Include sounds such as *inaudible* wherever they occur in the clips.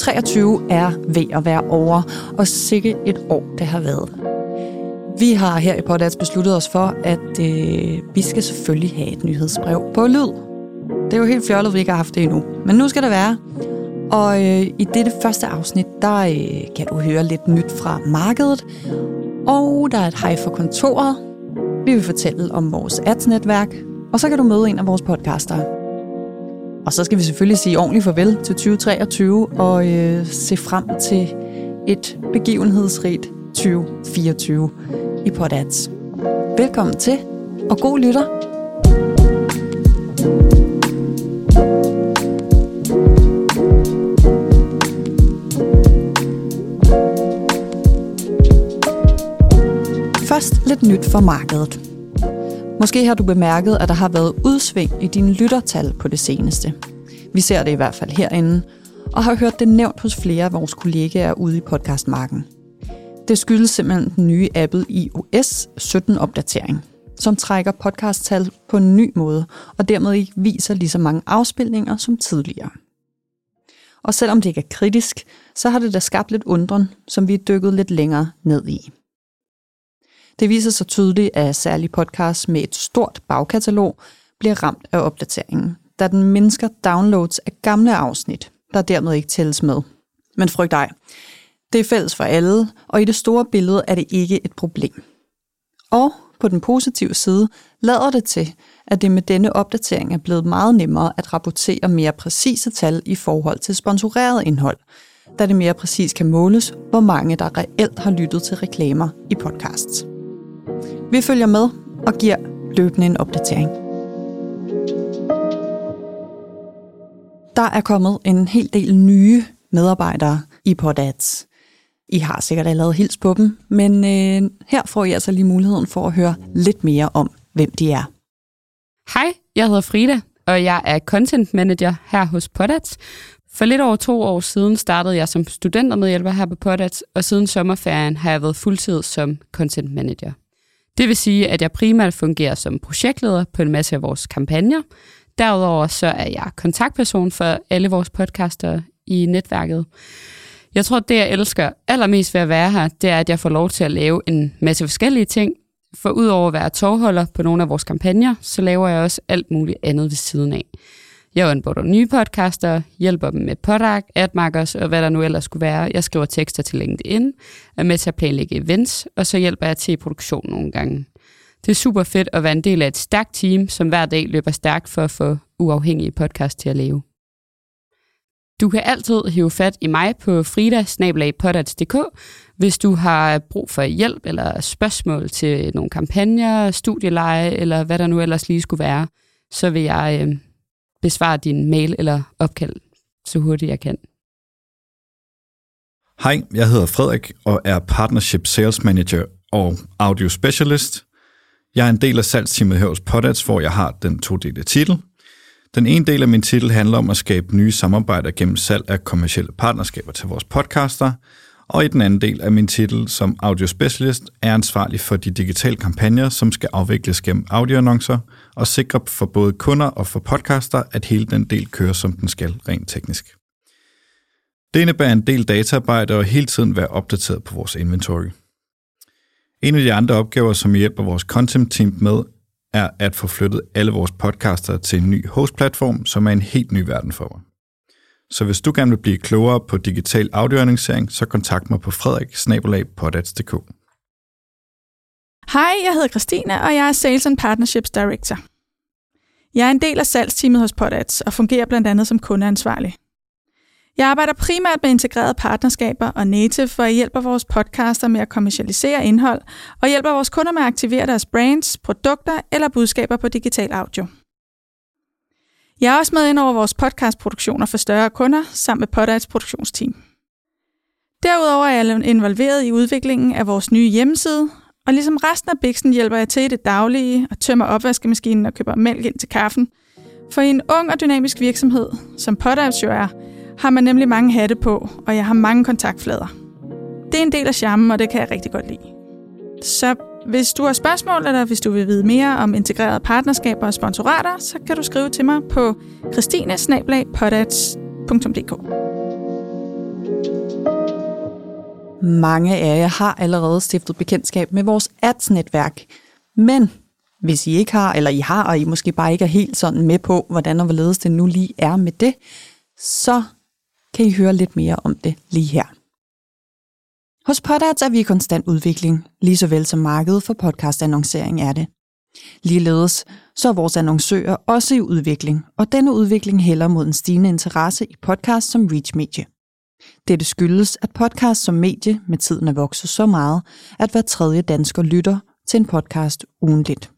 2023 er ved at være over, og sikkert et år det har været. Vi har her i Podats besluttet os for, at øh, vi skal selvfølgelig have et nyhedsbrev på lyd. Det er jo helt fjollet, at vi ikke har haft det endnu. Men nu skal det være. Og øh, i dette første afsnit, der øh, kan du høre lidt nyt fra markedet. Og der er et hej for kontoret. Vi vil fortælle om vores ads-netværk. Og så kan du møde en af vores podcaster. Og så skal vi selvfølgelig sige ordentligt farvel til 2023 og øh, se frem til et begivenhedsrigt 2024 i Podads. Velkommen til, og god lytter. Først lidt nyt for markedet. Måske har du bemærket, at der har været udsving i dine lyttertal på det seneste. Vi ser det i hvert fald herinde, og har hørt det nævnt hos flere af vores kollegaer ude i podcastmarken. Det skyldes simpelthen den nye Apple iOS 17-opdatering, som trækker podcasttal på en ny måde, og dermed ikke viser lige så mange afspilninger som tidligere. Og selvom det ikke er kritisk, så har det da skabt lidt undren, som vi er dykket lidt længere ned i. Det viser sig tydeligt, at særlige podcasts med et stort bagkatalog bliver ramt af opdateringen, da den mindsker downloads af gamle afsnit, der dermed ikke tælles med. Men frygt ej. Det er fælles for alle, og i det store billede er det ikke et problem. Og på den positive side lader det til, at det med denne opdatering er blevet meget nemmere at rapportere mere præcise tal i forhold til sponsoreret indhold, da det mere præcis kan måles, hvor mange der reelt har lyttet til reklamer i podcasts. Vi følger med og giver løbende en opdatering. Der er kommet en hel del nye medarbejdere i Podats. I har sikkert allerede hils på dem, men øh, her får I altså lige muligheden for at høre lidt mere om, hvem de er. Hej, jeg hedder Frida, og jeg er content manager her hos Podats. For lidt over to år siden startede jeg som studentermedhjælper her på Podats, og siden sommerferien har jeg været fuldtid som content manager. Det vil sige, at jeg primært fungerer som projektleder på en masse af vores kampagner. Derudover så er jeg kontaktperson for alle vores podcaster i netværket. Jeg tror, det jeg elsker allermest ved at være her, det er, at jeg får lov til at lave en masse forskellige ting. For udover at være tovholder på nogle af vores kampagner, så laver jeg også alt muligt andet ved siden af. Jeg onboarder nye podcaster, hjælper dem med Podak, AdMarkers og hvad der nu ellers skulle være. Jeg skriver tekster til LinkedIn, er med til at planlægge events, og så hjælper jeg til i produktion nogle gange. Det er super fedt at være en del af et stærkt team, som hver dag løber stærkt for at få uafhængige podcast til at leve. Du kan altid hive fat i mig på fridasnabelagpodats.dk, hvis du har brug for hjælp eller spørgsmål til nogle kampagner, studieleje eller hvad der nu ellers lige skulle være. Så vil jeg øh, besvare din mail eller opkald så hurtigt jeg kan. Hej, jeg hedder Frederik og er Partnership Sales Manager og Audio Specialist. Jeg er en del af salgsteamet her hos Podats, hvor jeg har den todelte titel. Den ene del af min titel handler om at skabe nye samarbejder gennem salg af kommersielle partnerskaber til vores podcaster, og i den anden del af min titel som audio specialist er ansvarlig for de digitale kampagner, som skal afvikles gennem audioannoncer og sikre for både kunder og for podcaster, at hele den del kører, som den skal rent teknisk. Det indebærer en del dataarbejde og hele tiden være opdateret på vores inventory. En af de andre opgaver, som hjælper vores content team med, er at få flyttet alle vores podcaster til en ny host-platform, som er en helt ny verden for mig. Så hvis du gerne vil blive klogere på digital audioannoncering, så kontakt mig på frederik Hej, jeg hedder Christina, og jeg er Sales and Partnerships Director. Jeg er en del af salgsteamet hos Podats og fungerer blandt andet som kundeansvarlig. Jeg arbejder primært med integrerede partnerskaber og native, hvor jeg hjælper vores podcaster med at kommercialisere indhold og hjælper vores kunder med at aktivere deres brands, produkter eller budskaber på digital audio. Jeg er også med ind over vores podcastproduktioner for større kunder, sammen med Podads produktionsteam. Derudover er jeg involveret i udviklingen af vores nye hjemmeside, og ligesom resten af Bixen hjælper jeg til i det daglige og tømmer opvaskemaskinen og køber mælk ind til kaffen. For i en ung og dynamisk virksomhed, som Podads jo er, har man nemlig mange hatte på, og jeg har mange kontaktflader. Det er en del af charmen, og det kan jeg rigtig godt lide. Så hvis du har spørgsmål, eller hvis du vil vide mere om integrerede partnerskaber og sponsorater, så kan du skrive til mig på christinesnablag Mange af jer har allerede stiftet bekendtskab med vores ads-netværk. Men hvis I ikke har, eller I har, og I måske bare ikke er helt sådan med på, hvordan og hvorledes det nu lige er med det, så kan I høre lidt mere om det lige her. Hos Podads er vi i konstant udvikling, lige så vel som markedet for podcast-annoncering er det. Ligeledes så er vores annoncører også i udvikling, og denne udvikling hælder mod en stigende interesse i podcast som reach-medie. Dette skyldes, at podcast som medie med tiden er vokset så meget, at hver tredje dansker lytter til en podcast ugenligt.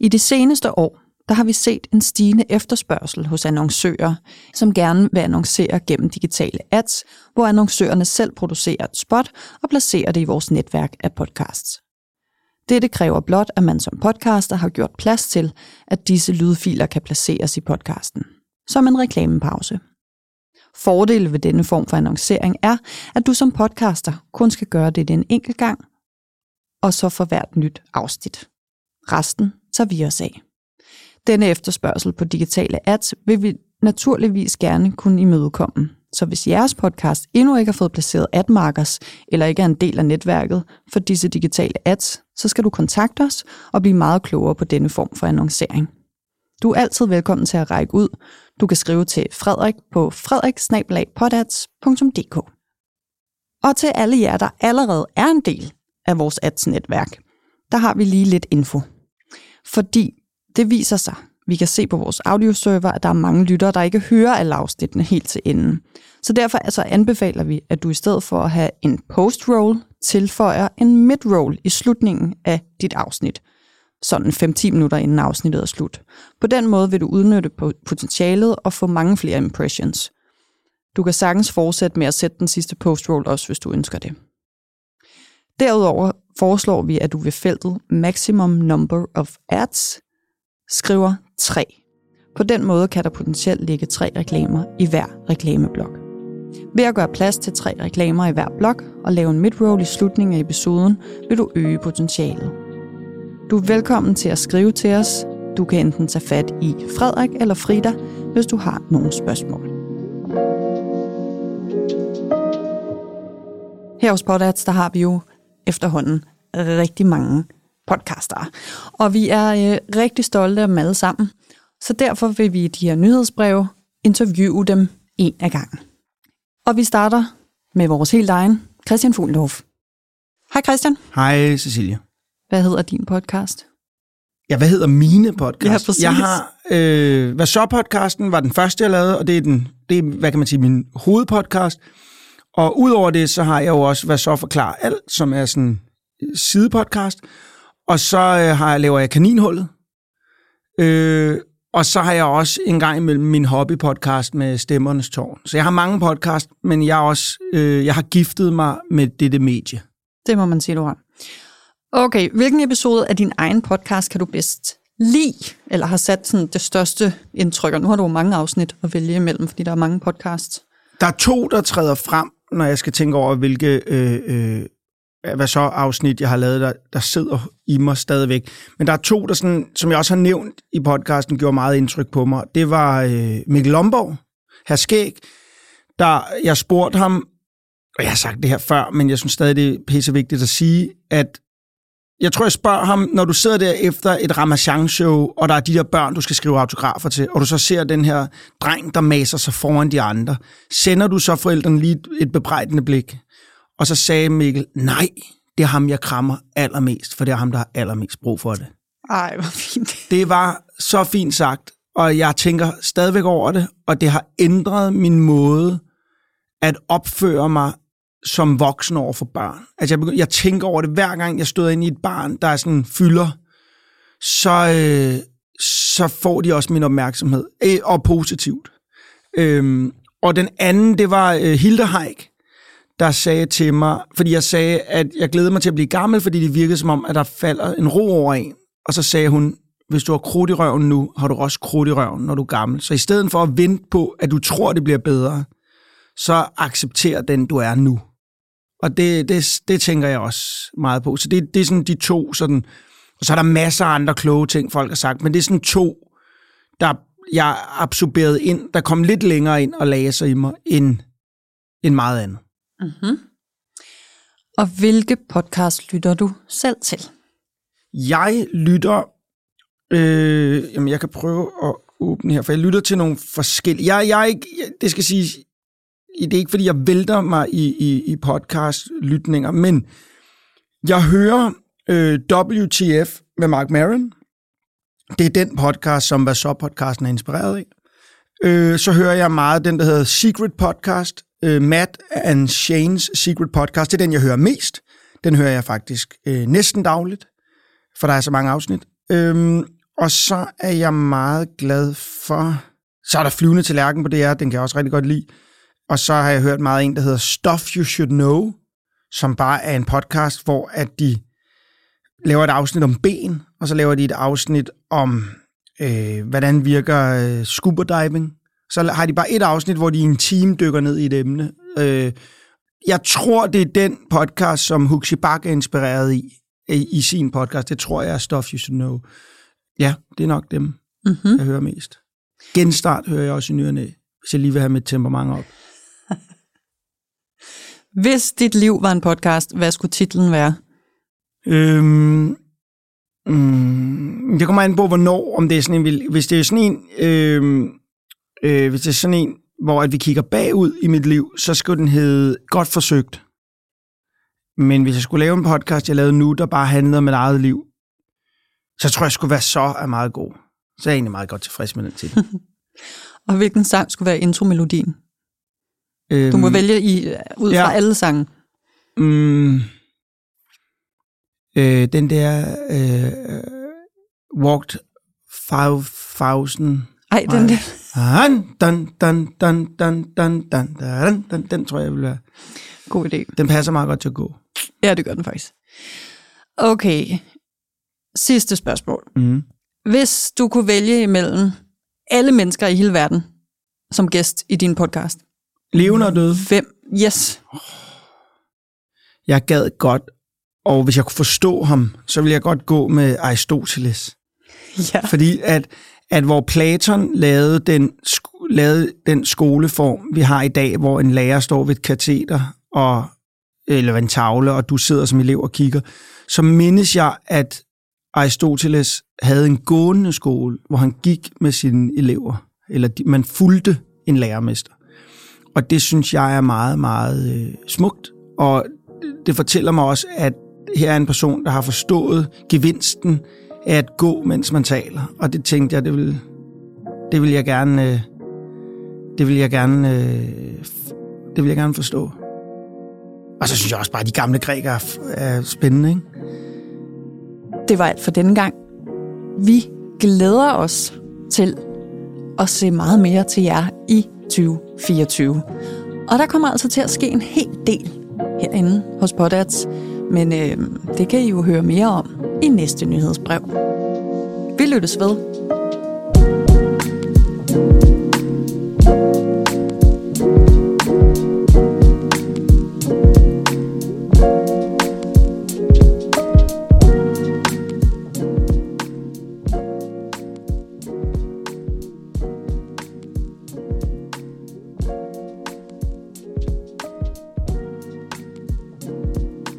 I de seneste år der har vi set en stigende efterspørgsel hos annoncører, som gerne vil annoncere gennem digitale ads, hvor annoncørerne selv producerer et spot og placerer det i vores netværk af podcasts. Dette kræver blot, at man som podcaster har gjort plads til, at disse lydfiler kan placeres i podcasten. Som en reklamepause. Fordelen ved denne form for annoncering er, at du som podcaster kun skal gøre det en enkelt gang, og så for hvert nyt afsnit. Resten tager vi os af. Denne efterspørgsel på digitale ads vil vi naturligvis gerne kunne imødekomme. Så hvis jeres podcast endnu ikke har fået placeret admarkers, eller ikke er en del af netværket for disse digitale ads, så skal du kontakte os og blive meget klogere på denne form for annoncering. Du er altid velkommen til at række ud. Du kan skrive til Frederik på frederik Og til alle jer, der allerede er en del af vores ads-netværk, der har vi lige lidt info. Fordi det viser sig, vi kan se på vores audioserver, at der er mange lyttere, der ikke hører alle afsnittene helt til enden. Så derfor altså anbefaler vi, at du i stedet for at have en post-roll, tilføjer en mid-roll i slutningen af dit afsnit. Sådan 5-10 minutter inden afsnittet er slut. På den måde vil du udnytte potentialet og få mange flere impressions. Du kan sagtens fortsætte med at sætte den sidste post-roll også, hvis du ønsker det. Derudover foreslår vi, at du ved feltet Maximum Number of Ads skriver 3. På den måde kan der potentielt ligge tre reklamer i hver reklameblok. Ved at gøre plads til tre reklamer i hver blok og lave en midroll i slutningen af episoden, vil du øge potentialet. Du er velkommen til at skrive til os. Du kan enten tage fat i Frederik eller Frida, hvis du har nogle spørgsmål. Her hos Podats, der har vi jo efterhånden rigtig mange podcaster. Og vi er øh, rigtig stolte af dem alle sammen. Så derfor vil vi i de her nyhedsbreve interviewe dem en af gangen. Og vi starter med vores helt egen Christian Fuglendorf. Hej Christian. Hej Cecilia. Hvad hedder din podcast? Ja, hvad hedder mine podcast? Ja, præcis. Jeg har, øh, hvad så podcasten var den første, jeg lavede, og det er, den, det er, hvad kan man sige, min hovedpodcast. Og udover det, så har jeg jo også, hvad så forklarer alt, som er sådan sidepodcast. Og så øh, har jeg, laver jeg Kaninhullet. Øh, og så har jeg også en gang imellem min hobbypodcast med Stemmernes Tårn. Så jeg har mange podcast, men jeg, også, øh, jeg har giftet mig med dette medie. Det må man sige, du har. Okay, hvilken episode af din egen podcast kan du bedst lide, eller har sat sådan det største indtryk? Og nu har du jo mange afsnit at vælge imellem, fordi der er mange podcasts. Der er to, der træder frem, når jeg skal tænke over, hvilke øh, øh, Øh, hvad så afsnit, jeg har lavet, der, der sidder i mig stadigvæk. Men der er to, der sådan, som jeg også har nævnt i podcasten, gjorde meget indtryk på mig. Det var øh, Mikkel Lomborg, her Skæg, der jeg spurgte ham, og jeg har sagt det her før, men jeg synes stadig, det er pisse vigtigt at sige, at jeg tror, jeg spørger ham, når du sidder der efter et Ramachan-show, og der er de der børn, du skal skrive autografer til, og du så ser den her dreng, der maser sig foran de andre, sender du så forældrene lige et bebrejdende blik? Og så sagde Mikkel, nej, det er ham, jeg krammer allermest, for det er ham, der har allermest brug for det. Ej, hvor fint. *laughs* Det var så fint sagt, og jeg tænker stadigvæk over det, og det har ændret min måde at opføre mig som voksen over for børn. Altså jeg, begynd, jeg tænker over det hver gang, jeg støder ind i et barn, der er sådan fylder, så, øh, så får de også min opmærksomhed, øh, og positivt. Øhm, og den anden, det var øh, Hilde Haik, der sagde til mig, fordi jeg sagde, at jeg glæder mig til at blive gammel, fordi det virkede som om, at der falder en ro over en. Og så sagde hun, hvis du har krudt i røven nu, har du også krudt i røven, når du er gammel. Så i stedet for at vente på, at du tror, det bliver bedre, så accepter den, du er nu. Og det, det, det tænker jeg også meget på. Så det, det er sådan de to sådan... Og så er der masser af andre kloge ting, folk har sagt, men det er sådan to, der jeg absorberet ind, der kom lidt længere ind og lagde sig i mig, end, end meget andet. Mm-hmm. Og hvilke podcast lytter du selv til? Jeg lytter... Øh, jamen, jeg kan prøve at åbne her, for jeg lytter til nogle forskellige... Jeg, jeg er ikke... Jeg, det skal sige... Det er ikke, fordi jeg vælter mig i, i, i podcast-lytninger, men jeg hører øh, WTF med Mark Maron. Det er den podcast, som så podcasten er inspireret af. Øh, så hører jeg meget den, der hedder Secret Podcast. Øh, Matt and Shane's Secret Podcast. Det er den, jeg hører mest. Den hører jeg faktisk øh, næsten dagligt, for der er så mange afsnit. Øhm, og så er jeg meget glad for... Så er der Flyvende til Lærken på DR, den kan jeg også rigtig godt lide. Og så har jeg hørt meget en, der hedder Stuff You Should Know, som bare er en podcast, hvor at de laver et afsnit om ben, og så laver de et afsnit om, øh, hvordan virker øh, scuba diving. Så har de bare et afsnit, hvor de i en team dykker ned i et emne. Øh, jeg tror, det er den podcast, som Huxi Bak er inspireret i, i, i sin podcast. Det tror jeg er Stuff You Should Know. Ja, det er nok dem, Mm-hmm. jeg hører mest. Genstart hører jeg også i nyerne, hvis jeg lige vil have mit temperament op. *laughs* Hvis dit liv var en podcast, hvad skulle titlen være? Øhm, mm, det kommer an på, hvornår, om det er sådan en, hvis det er sådan en, øhm, øh, hvis det er sådan en, hvor at vi kigger bagud i mit liv, så skulle den hedde Godt forsøgt. Men hvis jeg skulle lave en podcast, jeg lavede nu, der bare handlede om mit eget liv, så tror jeg, jeg skulle være så er meget god. Så er jeg egentlig meget godt tilfreds med den titel. *laughs* Og hvilken sang skulle være intromelodien? øhm, Du må vælge i, ud fra ja. alle sange. Mm, øh, den der øh, Walked 5000 Ej, den der. Han, dan, dan, dan, dan, dan, dan, dan, dan, den tror jeg vil være. God idé. Den passer meget godt til at gå. Ja, det gør den faktisk. Okay. Sidste spørgsmål. Mm. Hvis du kunne vælge imellem alle mennesker i hele verden som gæst i din podcast, Levende og døde. hvem? Yes. Jeg gad godt, og hvis jeg kunne forstå ham, så ville jeg godt gå med Aristoteles. Ja. Fordi at, at hvor Platon lavede den, lavede den skoleform, vi har i dag, hvor en lærer står ved et kateter, og, eller en tavle, og du sidder som elev og kigger, så mindes jeg, at Aristoteles havde en gående skole, hvor han gik med sine elever, eller de, man fulgte en lærermester. Og det synes jeg er meget, meget øh, smukt, og det fortæller mig også, at her er en person, der har forstået gevinsten at gå, mens man taler. Og det tænkte jeg, det vil, det vil jeg gerne, øh, det vil jeg gerne, øh, det vil jeg gerne forstå. Og så synes jeg også bare, at de gamle grækere er, er spændende, ikke? Det var alt for denne gang. Vi glæder os til at se meget mere til jer i 2024. Og der kommer altså til at ske en hel del herinde hos Podats, men øh, det kan I jo høre mere om i næste nyhedsbrev. Vi lyttes ved.